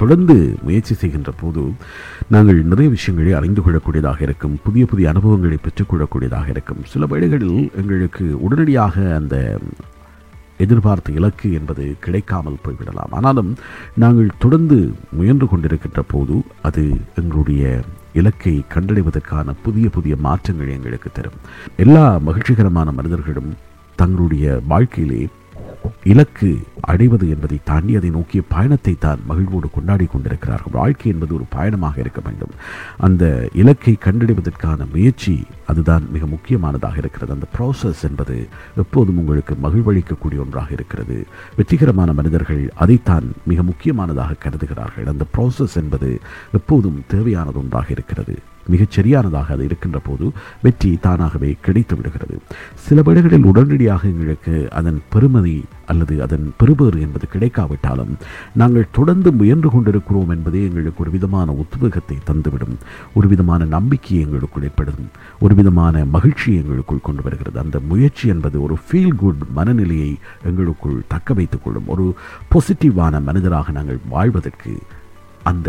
தொடர்ந்து முயற்சி செய்கின்ற போது நாங்கள் நிறைய விஷயங்களை அறிந்து கொள்ளக்கூடியதாக இருக்கும் புதிய புதிய அனுபவங்களை பெற்றுக்கொள்ளக்கூடியதாக இருக்கும். சில வேளைகளில் எங்களுக்கு உடனடியாக அந்த எதிர்பார்த்த இலக்கு என்பது கிடைக்காமல் போய்விடலாம். ஆனாலும் நாங்கள் தொடர்ந்து முயன்று கொண்டிருக்கின்ற போது அது எங்களுடைய இலக்கை கண்டடைவதற்கான புதிய புதிய மாற்றங்களை எங்களுக்கு தரும். எல்லா மகிழ்ச்சிகரமான மனிதர்களும் தங்களுடைய வாழ்க்கையிலே இலக்கு அடைவது என்பதை தாண்டி அதை நோக்கிய பயணத்தை தான் மகிழ்வோடு கொண்டாடி கொண்டிருக்கிறார்கள் வாழ்க்கை என்பது ஒரு பயணமாக இருக்க வேண்டும். அந்த இலக்கை கண்டடைவதற்கான முயற்சி அதுதான் மிக முக்கியமானதாக இருக்கிறது. அந்த ப்ராசஸ் என்பது எப்போதும் உங்களுக்கு மகிழ்வளிக்கக்கூடிய ஒன்றாக இருக்கிறது. வெற்றிகரமான மனிதர்கள் அதைத்தான் மிக முக்கியமானதாக கருதுகிறார்கள். அந்த ப்ராசஸ் என்பது எப்போதும் தேவையானது ஒன்றாக இருக்கிறது. மிகச் சரியானதாக அது இருக்கின்ற போது வெற்றி தானாகவே கிடைத்து விடுகிறது. சில வேளைகளில் உடனடியாக எங்களுக்கு அதன் பெருமதி அல்லது அதன் பெறுபேறு என்பது கிடைக்காவிட்டாலும் நாங்கள் தொடர்ந்து முயன்று கொண்டிருக்கிறோம் என்பதே எங்களுக்கு ஒரு விதமான உத்வேகத்தை தந்துவிடும். ஒரு விதமான நம்பிக்கை எங்களுக்குள் ஏற்படும். ஒரு விதமான மகிழ்ச்சியை எங்களுக்குள் கொண்டு வருகிறது. அந்த முயற்சி என்பது ஒரு ஃபீல் குட் மனநிலையை எங்களுக்குள் தக்க வைத்துக் கொள்ளும். ஒரு பாசிட்டிவான மனிதராக நாங்கள் வாழ்வதற்கு அந்த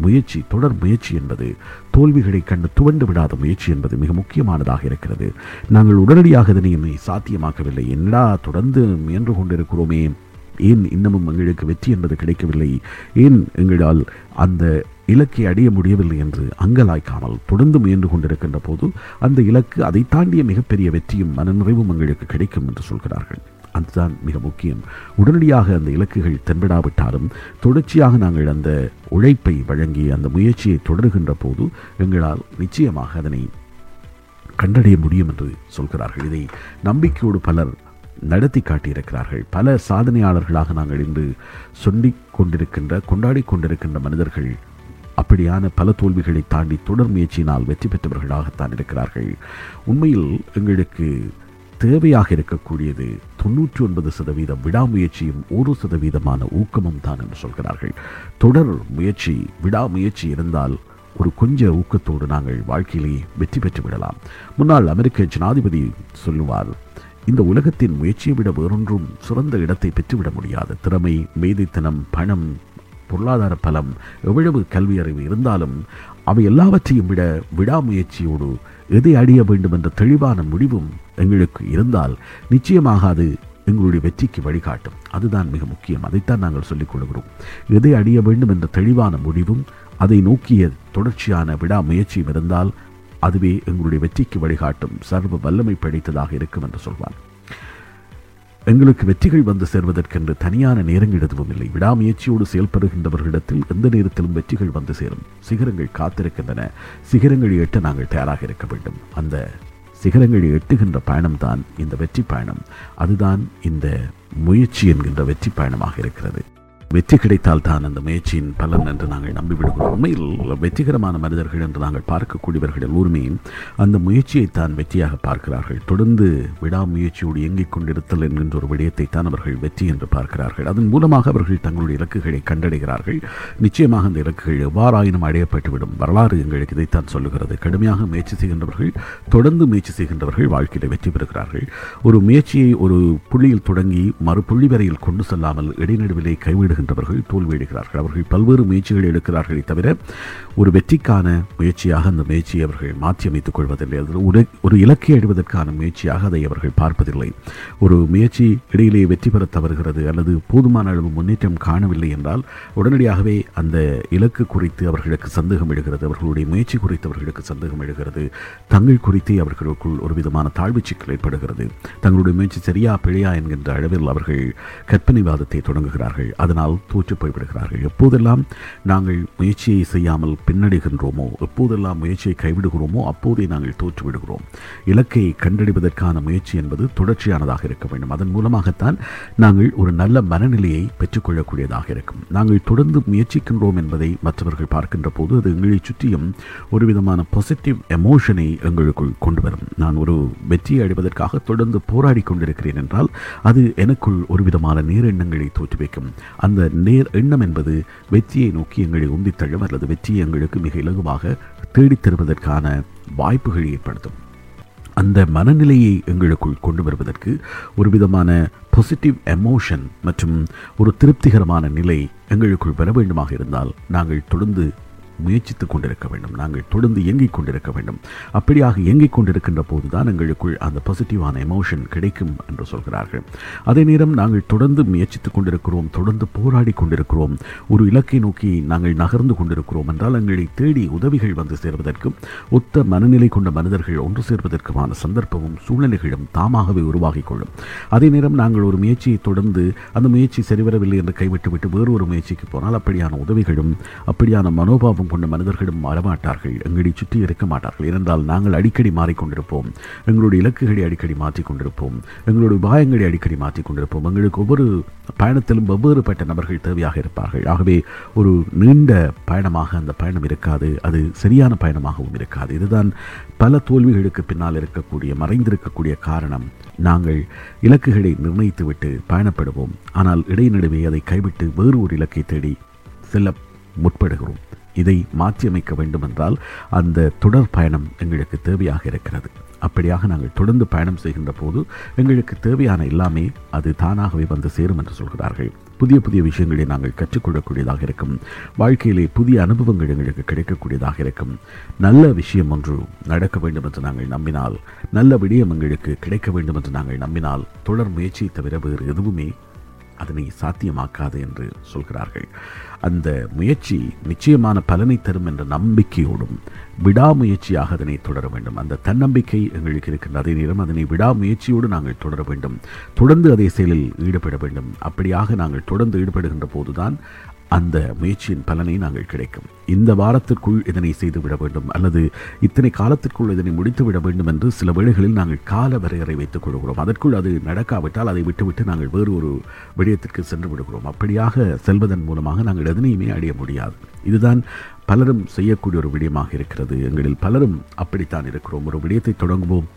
முயற்சி தொடர் முயற்சி என்பது தோல்விகளை கண்டு துவண்டு விடாத முயற்சி என்பது மிக முக்கியமானதாக இருக்கிறது. நாங்கள் உடனடியாக இதனை சாத்தியமாக்கவில்லை. என்னடா தொடர்ந்து முயன்று கொண்டிருக்கிறோமே. ஏன் இன்னமும் எங்களுக்கு வெற்றி என்பது கிடைக்கவில்லை? ஏன் எங்களால் அந்த இலக்கை அடைய முடியவில்லை என்று அங்கலாய்க்காமல் தொடர்ந்து முயன்று கொண்டிருக்கின்ற போது அந்த இலக்கு அதை தாண்டிய மிகப்பெரிய வெற்றியும் மனநிறைவும் எங்களுக்கு கிடைக்கும் என்று சொல்கிறார்கள். அதுதான் மிக முக்கியம். உடனடியாக அந்த இலக்குகள் தென்படாவிட்டாலும் தொடர்ச்சியாக நாங்கள் அந்த உழைப்பை வழங்கி அந்த முயற்சியை தொடர்கின்ற போது எங்களால் நிச்சயமாக அதனை கண்டடைய முடியும் என்று சொல்கிறார்கள். இதை நம்பிக்கையோடு பலர் நடத்தி காட்டியிருக்கிறார்கள். பல சாதனையாளர்களாக நாங்கள் இன்று சொல்லிக் கொண்டிருக்கின்ற கொண்டாடி கொண்டிருக்கின்ற மனிதர்கள் அப்படியான பல தோல்விகளை தாண்டி தொடர் முயற்சியினால் வெற்றி பெற்றவர்களாகத்தான் இருக்கிறார்கள். உண்மையில் எங்களுக்கு தேவையாக இருக்கக்கூடியது தொண்ணூற்றி ஒன்பது சதவீதம் விடாமுயற்சியும் ஒரு சதவீதமான ஊக்கமும் தான் என்று சொல்கிறார்கள். தொடர் முயற்சி விடாமுயற்சி இருந்தால் ஒரு கொஞ்ச ஊக்கத்தோடு நாங்கள் வாழ்க்கையிலே வெற்றி பெற்று விடலாம். முன்னாள் அமெரிக்க ஜனாதிபதி சொல்லுவார் இந்த உலகத்தின் முயற்சியை விட வேறொன்றும் சிறந்த இடத்தை பெற்றுவிட முடியாது திறமை மேதைத்தனம் பணம் பொருளாதார பலம் எவ்வளவு கல்வி அறிவு இருந்தாலும் அவை எல்லாவற்றையும் விட விடாமுயற்சியோடு எதை அடைய வேண்டும் என்ற தெளிவான முடிவும் எங்களுக்கு இருந்தால் நிச்சயமாக அது எங்களுடைய வெற்றிக்கு வழிகாட்டும். அதுதான் மிக முக்கியம். அதைத்தான் நாங்கள் சொல்லிக் கொள்கிறோம். எதை அடைய வேண்டும் என்ற தெளிவான முடிவும் அதை நோக்கிய தொடர்ச்சியான விடாமுயற்சியும் இருந்தால் அதுவே எங்களுடைய வெற்றிக்கு வழிகாட்டும். சர்வ வல்லமை படைத்ததாக இருக்கும் என்று சொல்வான் எங்களுக்கு வெற்றிகள் வந்து சேர்வதற்கென்று தனியான நேரங்கள் எதுவும் இல்லை. விடாமுயற்சியோடு செயல்படுகின்றவர்களிடத்தில் எந்த நேரத்திலும் வெற்றிகள் வந்து சேரும். சிகரங்கள் காத்திருக்கின்றன. சிகரங்களை எட்ட நாங்கள் தயாராக இருக்க வேண்டும். அந்த சிகரங்களை எட்டுகின்ற பயணம்தான் இந்த வெற்றி பயணம். அதுதான் இந்த முயற்சி என்கின்ற வெற்றி பயணமாக இருக்கிறது. வெற்றி கிடைத்தால் தான் அந்த முயற்சியின் பலன் என்று நாங்கள் நம்பிவிடுகிறோம். உண்மையில் வெற்றிகரமான மனிதர்கள் என்று நாங்கள் பார்க்கக்கூடியவர்கள் எல்லோருமே அந்த முயற்சியை தான் வெற்றியாக பார்க்கிறார்கள். தொடர்ந்து விடாமுயற்சியோடு இயங்கிக் கொண்டிருத்தல் என்கின்ற ஒரு விடயத்தை தான் அவர்கள் வெற்றி என்று பார்க்கிறார்கள். அதன் மூலமாக அவர்கள் தங்களுடைய இலக்குகளை கண்டடைகிறார்கள். நிச்சயமாக அந்த இலக்குகள் எவ்வாறாயினும் அடையப்பட்டுவிடும். வரலாறு எங்களுக்கு இதைத்தான் சொல்லுகிறது. கடுமையாக முயற்சி செய்கின்றவர்கள் தொடர்ந்து முயற்சி செய்கின்றவர்கள் வாழ்க்கையில் வெற்றி பெறுகிறார்கள். ஒரு முயற்சியை ஒரு புள்ளியில் தொடங்கி மறுபுள்ளி வரையில் கொண்டு செல்லாமல் இடைநடுவிலே இருக்கின்றவர்கள் தோல்வியடைகிறார்கள் அவர்கள் பல்வேறு முயற்சிகள் எடுக்கிறார்களே தவிர ஒரு வெற்றிக்கான முயற்சியாக அந்த முயற்சியை அவர்கள் மாற்றி அமைத்துக் கொள்வதில்லை. அது ஒரு ஒரு இலக்கை அடைவதற்கான முயற்சியாக அதை அவர்கள் பார்ப்பதில்லை. ஒரு முயற்சி இடையிலேயே வெற்றி பெற தவறுகிறது அல்லது போதுமான அளவு முன்னேற்றம் காணவில்லை என்றால் உடனடியாகவே அந்த இலக்கு குறித்து அவர்களுக்கு சந்தேகம் எழுகிறது. அவர்களுடைய முயற்சி குறித்து அவர்களுக்கு சந்தேகம் எழுகிறது. தங்கள் குறித்தே அவர்களுக்குள் ஒரு விதமான தாழ்வு சிக்கல் ஏற்படுகிறது. தங்களுடைய முயற்சி சரியா பிழையா என்கின்ற அளவில் அவர்கள் கற்பனைவாதத்தை தொடங்குகிறார்கள். அதனால் தோற்று போய்விடுகிறார்கள். எப்போதெல்லாம் நாங்கள் முயற்சியை செய்யாமல் பின்னடைகின்றோமோ எப்போதெல்லாம் முயற்சியை கைவிடுகிறோமோ அப்போதே நாங்கள் தோற்றுவிடுகிறோம். இலக்கை கண்டடைவதற்கான முயற்சி என்பது தொடர்ச்சியானதாக இருக்க வேண்டும். அதன் மூலமாகத்தான் நாங்கள் ஒரு நல்ல மனநிலையை பெற்றுக்கொள்ளக்கூடியதாக இருக்கும். நாங்கள் தொடர்ந்து முயற்சிக்கின்றோம் என்பதை மற்றவர்கள் பார்க்கின்ற போது அது எங்களை சுற்றியும் ஒரு விதமான பாசிட்டிவ் எமோஷனை எங்களுக்குள் கொண்டு வரும். நான் ஒரு வெற்றியை அடைவதற்காக தொடர்ந்து போராடி கொண்டிருக்கிறேன் என்றால் அது எனக்குள் ஒரு விதமான நேரெண்ணங்களை தோற்றுவிக்கும். அந்த நேர் எண்ணம் என்பது வெற்றியை நோக்கி எங்களை உந்தித்தள்ளும் அல்லது வெற்றியை எங்களுக்கு மிக இலகுவாக தேடித் தருவதற்கான வாய்ப்புகளை ஏற்படுத்தும். அந்த மனநிலையை எங்களுக்குள் கொண்டு வருவதற்கு ஒரு விதமான பாசிட்டிவ் எமோஷன் மற்றும் ஒரு திருப்திகரமான நிலை எங்களுக்குள் பெற வேண்டுமாக இருந்தால் நாங்கள் தொடர்ந்து முயற்சித்துக் கொண்டிருக்க வேண்டும். நாங்கள் தொடர்ந்து இயங்கிக் கொண்டிருக்க வேண்டும். அப்படியாக இயங்கிக் கொண்டிருக்கின்ற போது தான் எங்களுக்குள் அந்த பாசிட்டிவான எமோஷன் கிடைக்கும் என்று சொல்கிறார்கள். அதே நேரம் நாங்கள் தொடர்ந்து முயற்சித்துக் கொண்டிருக்கிறோம். தொடர்ந்து போராடி கொண்டிருக்கிறோம். ஒரு இலக்கை நோக்கி நாங்கள் நகர்ந்து கொண்டிருக்கிறோம் என்றால் எங்களை தேடி உதவிகள் வந்து சேர்வதற்கும் ஒத்த மனநிலை கொண்ட மனிதர்கள் ஒன்று சேர்வதற்குமான சந்தர்ப்பமும் சூழ்நிலைகளும் தாமாகவே உருவாகிக் கொள்ளும். அதே நேரம் நாங்கள் ஒரு முயற்சியை தொடர்ந்து அந்த முயற்சி சரிவரவில்லை என்று கைவிட்டுவிட்டு வேறு ஒரு முயற்சிக்கு போனால் அப்படியான உதவிகளும் அப்படியான மனோபாவம் கொண்ட மனிதர்களும் வரமாட்டார்கள் எங்களை சுற்றி இருக்க மாட்டார்கள். ஏனென்றால் நாங்கள் அடிக்கடி மாறிக்கொண்டிருப்போம். எங்களுடைய இலக்குகளை அடிக்கடி மாற்றிக் கொண்டிருப்போம் எங்களுடைய உபாயங்களை அடிக்கடி மாற்றி கொண்டிருப்போம் எங்களுக்கு ஒவ்வொரு பயணத்திலும் வெவ்வேறுபட்ட நபர்கள் தேவையாக இருப்பார்கள். ஆகவே ஒரு நீண்ட பயணமாக அந்த பயணம் இருக்காது. அது சரியான பயணமாகவும் இருக்காது. இதுதான் பல தோல்விகளுக்கு பின்னால் இருக்கக்கூடிய மறைந்திருக்கக்கூடிய காரணம். நாங்கள் இலக்குகளை நிர்ணயித்துவிட்டு பயணப்படுவோம். ஆனால் இடைநடுவே அதை கைவிட்டு வேறு ஒரு இலக்கை தேடி செல்ல முற்படுகிறோம். இதை மாற்றியமைக்க வேண்டுமென்றால் அந்த தொடர் பயணம் எங்களுக்கு தேவையாக இருக்கிறது. அப்படியாக நாங்கள் தொடர்ந்து பயணம் செய்கின்ற போது எங்களுக்கு தேவையான எல்லாமே அது தானாகவே வந்து சேரும் என்று சொல்கிறார்கள். புதிய புதிய விஷயங்களை நாங்கள் கற்றுக்கொள்ளக்கூடியதாக இருக்கும். வாழ்க்கையிலே புதிய அனுபவங்கள் எங்களுக்கு கிடைக்கக்கூடியதாக இருக்கும். நல்ல விஷயம் ஒன்று நடக்க வேண்டும் என்று நாங்கள் நம்பினால் நல்ல விடயம் எங்களுக்கு கிடைக்க வேண்டும் என்று நாங்கள் நம்பினால் தொடர் முயற்சியை தவிர வேறு எதுவுமே அதனை சாத்தியமாக்காது என்று சொல்கிறார்கள். அந்த முயற்சி நிச்சயமான பலனை தரும் என்ற நம்பிக்கையோடும் விடாமுயற்சியாக அதனை தொடர வேண்டும். அந்த தன்னம்பிக்கை எங்களுக்கு இருக்கின்ற அதே நேரம் அதனை விடாமுயற்சியோடு நாங்கள் தொடர வேண்டும். தொடர்ந்து அதே செயலில் ஈடுபட வேண்டும். அப்படியாக நாங்கள் தொடர்ந்து ஈடுபடுகின்ற போதுதான் அந்த முயற்சியின் பலனை நாங்கள் கிடைக்கும். இந்த வாரத்திற்குள் இதனை செய்து விட வேண்டும் அல்லது இத்தனை காலத்திற்குள் இதனை முடித்து விட வேண்டும் என்று சில வேளைகளில் நாங்கள் கால வரையறை வைத்துக் கொள்கிறோம். அதற்குள் அது நடக்காவிட்டால் அதை விட்டுவிட்டு நாங்கள் வேறு ஒரு விடயத்திற்கு சென்று விடுகிறோம். அப்படியாக செல்வதன் மூலமாக நாங்கள் எதனையுமே அடைய முடியாது. இதுதான் பலரும் செய்யக்கூடிய ஒரு விடயமாக இருக்கிறது. எங்களில் பலரும் அப்படித்தான் இருக்கிறோம். ஒரு விடயத்தை தொடங்குவோம்.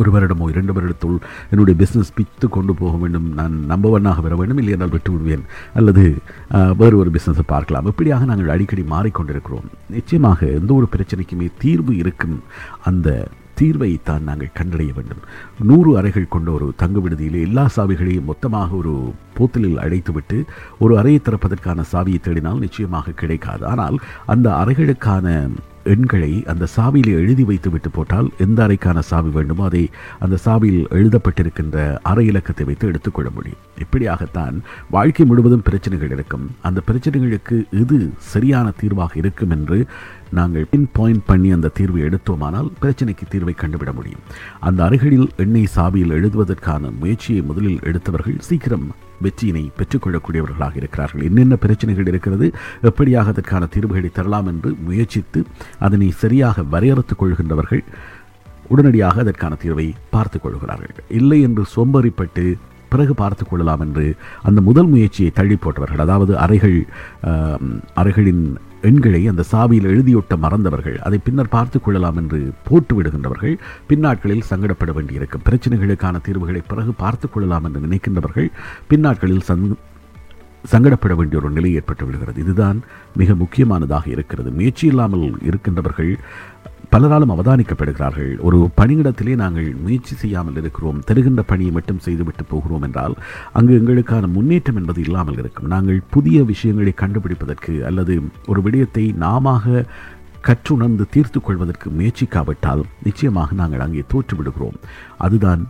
ஒரு வருடமோ இரண்டு வருடத்துள் என்னுடைய பிஸ்னஸ் பித்து கொண்டு போக வேண்டும். நான் நம்பவனாக வர வேண்டும். இல்லை என்றால் விட்டு விடுவேன். அல்லது வேறு ஒரு பிஸ்னஸை பார்க்கலாம். இப்படியாக நாங்கள் அடிக்கடி மாறிக்கொண்டிருக்கிறோம். நிச்சயமாக எந்த ஒரு பிரச்சனைக்குமே தீர்வு இருக்கும். அந்த தீர்வை தான் நாங்கள் கண்டறிய வேண்டும். நூறு அறைகள் கொண்ட ஒரு தங்கு விடுதியிலே எல்லா சாவிகளையும் மொத்தமாக ஒரு போத்தலில் அடைத்துவிட்டு ஒரு அறையை திறப்பதற்கான சாவியை தேடினால் நிச்சயமாக கிடைக்காது. ஆனால் அந்த அறைகளுக்கான எண்களை அந்த சாவியில் எழுதி வைத்து விட்டு போட்டால் எந்த அறைக்கான சாவி வேண்டுமோ அதை அந்த சாவியில் எழுதப்பட்டிருக்கின்ற அறை இலக்கத்தை வைத்து எடுத்துக்கொள்ள முடியும். இப்படியாகத்தான் வாழ்க்கை முழுவதும் பிரச்சனைகள் இருக்கும். அந்த பிரச்சனைகளுக்கு இது சரியான தீர்வாக இருக்கும் என்று நாங்கள் பின் பாயிண்ட் பண்ணி அந்த தீர்வை எடுத்தோமானால் பிரச்சனைக்கு தீர்வை கண்டுவிட முடியும். அந்த அருகில் எண்ணெய் சாவியில் எழுதுவதற்கான முயற்சியை முதலில் எடுத்தவர்கள் சீக்கிரம் வெற்றியினை பெற்றுக்கொள்ளக்கூடியவர்களாக இருக்கிறார்கள். என்னென்ன பிரச்சனைகள் இருக்கிறது எப்படியாக அதற்கான தீர்வுகளை தரலாம் என்று முயற்சித்து அதனை சரியாக வரையறுத்துக் கொள்கின்றவர்கள் உடனடியாக அதற்கான தீர்வை பார்த்துக் கொள்கிறார்கள். இல்லை என்று சோம்பறிப்பட்டு பிறகு பார்த்துக் கொள்ளலாம் என்று அந்த முதல் முயற்சியை தள்ளி போட்டவர்கள் அதாவது அறைகள் அறைகளின் எண்களை அந்த சாவியில் எழுதியொட்ட மறந்தவர்கள் அதை பின்னர் பார்த்து கொள்ளலாம் என்று போட்டு விடுகின்றவர்கள் பின்னாட்களில் சங்கடப்பட வேண்டியிருக்கும். பிரச்சனைகளுக்கான தீர்வுகளை பிறகு பார்த்து கொள்ளலாம் என்று நினைக்கின்றவர்கள் பின்னாட்களில் சங் சங்கடப்பட வேண்டிய ஒரு நிலை ஏற்பட்டு விடுகிறது. இதுதான் மிக முக்கியமானதாக இருக்கிறது. முயற்சி இல்லாமல் இருக்கின்றவர்கள் பலராலும் அவதானிக்கப்படுகிறார்கள். ஒரு பணியிடத்திலே நாங்கள் முயற்சி செய்யாமல் இருக்கிறோம். தருகின்ற பணியை மட்டும் செய்துவிட்டு போகிறோம் என்றால் அங்கு எங்களுக்கான முன்னேற்றம் என்பது இல்லாமல் இருக்கும். நாங்கள் புதிய விஷயங்களை கண்டுபிடிப்பதற்கு அல்லது ஒரு விடயத்தை நாமாக கற்றுணர்ந்து தீர்த்து கொள்வதற்கு முயற்சிக்காவிட்டால் நிச்சயமாக நாங்கள் அங்கே தோற்றுவிடுகிறோம். அதுதான்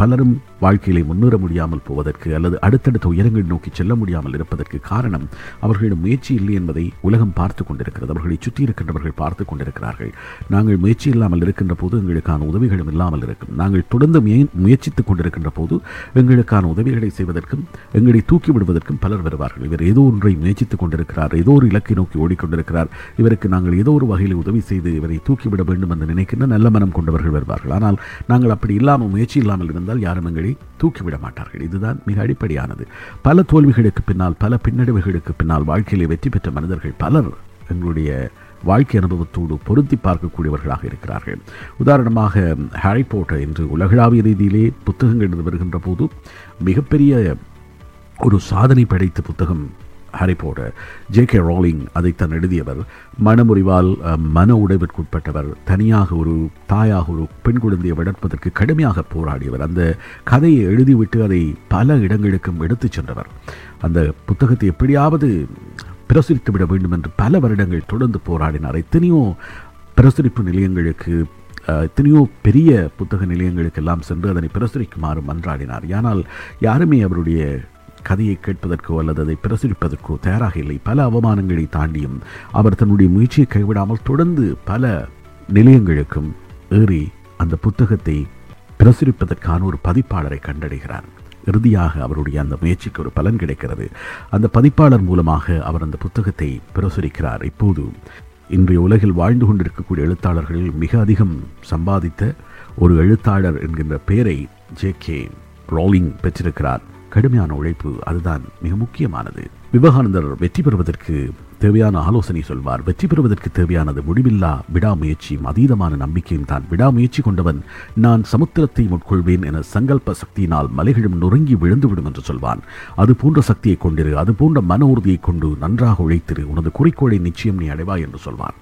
பலரும் வாழ்க்கையிலே முன்னேற முடியாமல் போவதற்கு அல்லது அடுத்தடுத்த உயரங்கள் நோக்கி செல்ல முடியாமல் இருப்பதற்கு காரணம் அவர்களிடம் முயற்சி இல்லை என்பதை உலகம் பார்த்து கொண்டிருக்கிறது. அவர்களை சுற்றி இருக்கின்றவர்கள் பார்த்து கொண்டிருக்கிறார்கள். நாங்கள் முயற்சி இல்லாமல் இருக்கின்ற போது எங்களுக்கான உதவிகளும் இல்லாமல் இருக்கும். நாங்கள் தொடர்ந்து முயற்சித்துக் கொண்டிருக்கின்ற போது எங்களுக்கான உதவிகளை செய்வதற்கும் எங்களை தூக்கி விடுவதற்கும் பலர் வருவார்கள். இவர் ஏதோ ஒன்றை முயற்சித்துக் கொண்டிருக்கிறார் ஏதோ ஒரு இலக்கை நோக்கி ஓடிக்கொண்டிருக்கிறார். இவருக்கு நாங்கள் ஏதோ ஒரு வகையில் உதவி செய்து இவரை தூக்கிவிட வேண்டும் என்று நினைக்கின்ற நல்ல மனம் கொண்டவர்கள் வருவார்கள். ஆனால் நாங்கள் அப்படி இல்லாமல் முயற்சி இல்லாமல் இருந்தால் யாரும் எங்களை தூக்கிவிட மாட்டார்கள். இதுதான் மிக அடிப்படையானது. பல தோல்விகளுக்கு பின்னால் பல பின்னடைவுகளுக்கு பின்னால் வாழ்க்கையிலே வெற்றி பெற்ற மனிதர்கள் பலர் எங்களுடைய வாழ்க்கை அனுபவத்தோடு பொருத்தி பார்க்கக்கூடியவர்களாக இருக்கிறார்கள். உதாரணமாக ஹாரி போட்டர் என்று உலகளாவிய ரீதியிலே புத்தகங்கள் எழுந்து வருகின்ற போது மிகப்பெரிய ஒரு சாதனை படைத்த புத்தகம் Harry Potter J K Rowling அதைத்தான் எழுதியவர் மனமுறிவால் மன உடைவிற்குட்பட்டவர் தனியாக ஒரு தாயாக ஒரு பெண் குழந்தையை வளர்ப்பதற்கு கடுமையாக போராடியவர். அந்த கதையை எழுதிவிட்டு அதை பல இடங்களுக்கும் எடுத்துச் சென்றவர். அந்த புத்தகத்தை எப்படியாவது பிரசுரித்து விட வேண்டும் என்று பல வருடங்கள் தொடர்ந்து போராடினார். எத்தனையோ பிரசுரிப்பு நிலையங்களுக்கு எத்தனையோ பெரிய புத்தக நிலையங்களுக்கெல்லாம் சென்று அதனை பிரசுரிக்குமாறு மன்றாடினார். ஆனால் யாருமே அவருடைய கதையை கேட்பதற்கோ அல்லது அதை பிரசுரிப்பதற்கோ தயாராக இல்லை. பல அவமானங்களை தாண்டியும் அவர் தன்னுடைய முயற்சியை கைவிடாமல் தொடர்ந்து பல நிலையங்களுக்கும் ஏறி அந்த புத்தகத்தை பிரசுரிப்பதற்கான ஒரு பதிப்பாளரை கண்டடைகிறார். இறுதியாக அவருடைய அந்த முயற்சிக்கு ஒரு பலன் கிடைக்கிறது. அந்த பதிப்பாளர் மூலமாக அவர் அந்த புத்தகத்தை பிரசுரிக்கிறார். இப்போது இன்றைய உலகில் வாழ்ந்து கொண்டிருக்கக்கூடிய எழுத்தாளர்களில் மிக அதிகம் சம்பாதித்த ஒரு எழுத்தாளர் என்கின்ற பெயரை ஜே கே ரோலிங் பெற்றிருக்கிறார். கடுமையான உழைப்பு அதுதான் மிக முக்கியமானது. விவேகானந்தர் வெற்றி பெறுவதற்கு தேவையான ஆலோசனை சொல்வார். வெற்றி பெறுவதற்கு தேவையானது முடிவில்லா விடாமுயற்சியும் அதீதமான நம்பிக்கையும் தான். விடாமுயற்சி கொண்டவன் நான் சமுத்திரத்தை உட்கொள்வேன் என சங்கல்ப சக்தியினால் மலைகளும் நொறுங்கி விழுந்துவிடும் என்று சொல்வான். அது போன்ற சக்தியை கொண்டிரு அது போன்ற மன உறுதியை கொண்டு நன்றாக உழைத்திரு உனது குறிக்கோளை நிச்சயம் நீ அடைவாய் என்று சொல்வான்.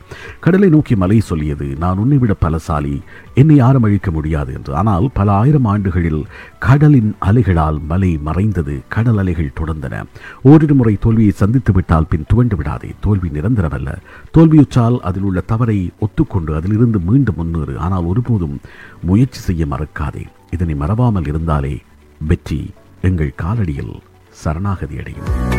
கடலை நோக்கி மலை சொல்லியது நான் உன்னை விட பலசாலி என்னை யாரும் அழிக்க முடியாது என்று. ஆனால் பல ஆயிரம் ஆண்டுகளில் கடலின் அலைகளால் மலை மறைந்தது கடல் அலைகள் தொடர்ந்தன. ஓரிரு முறை தோல்வியை சந்தித்து விட்டால் பின் துவண்டு விடாது. விடாதே தோல்வி நிரந்தரமல்ல. தோல்வியுற்றால் அதில் உள்ள தவறை ஒத்துக்கொண்டு அதிலிருந்து மீண்டும் முன்னேறு. ஆனால் ஒருபோதும் முயற்சி செய்ய மறக்காதே. இதனை மறவாமல் இருந்தாலே வெற்றி எங்கள் காலடியில் சரணாகதி அடையும்.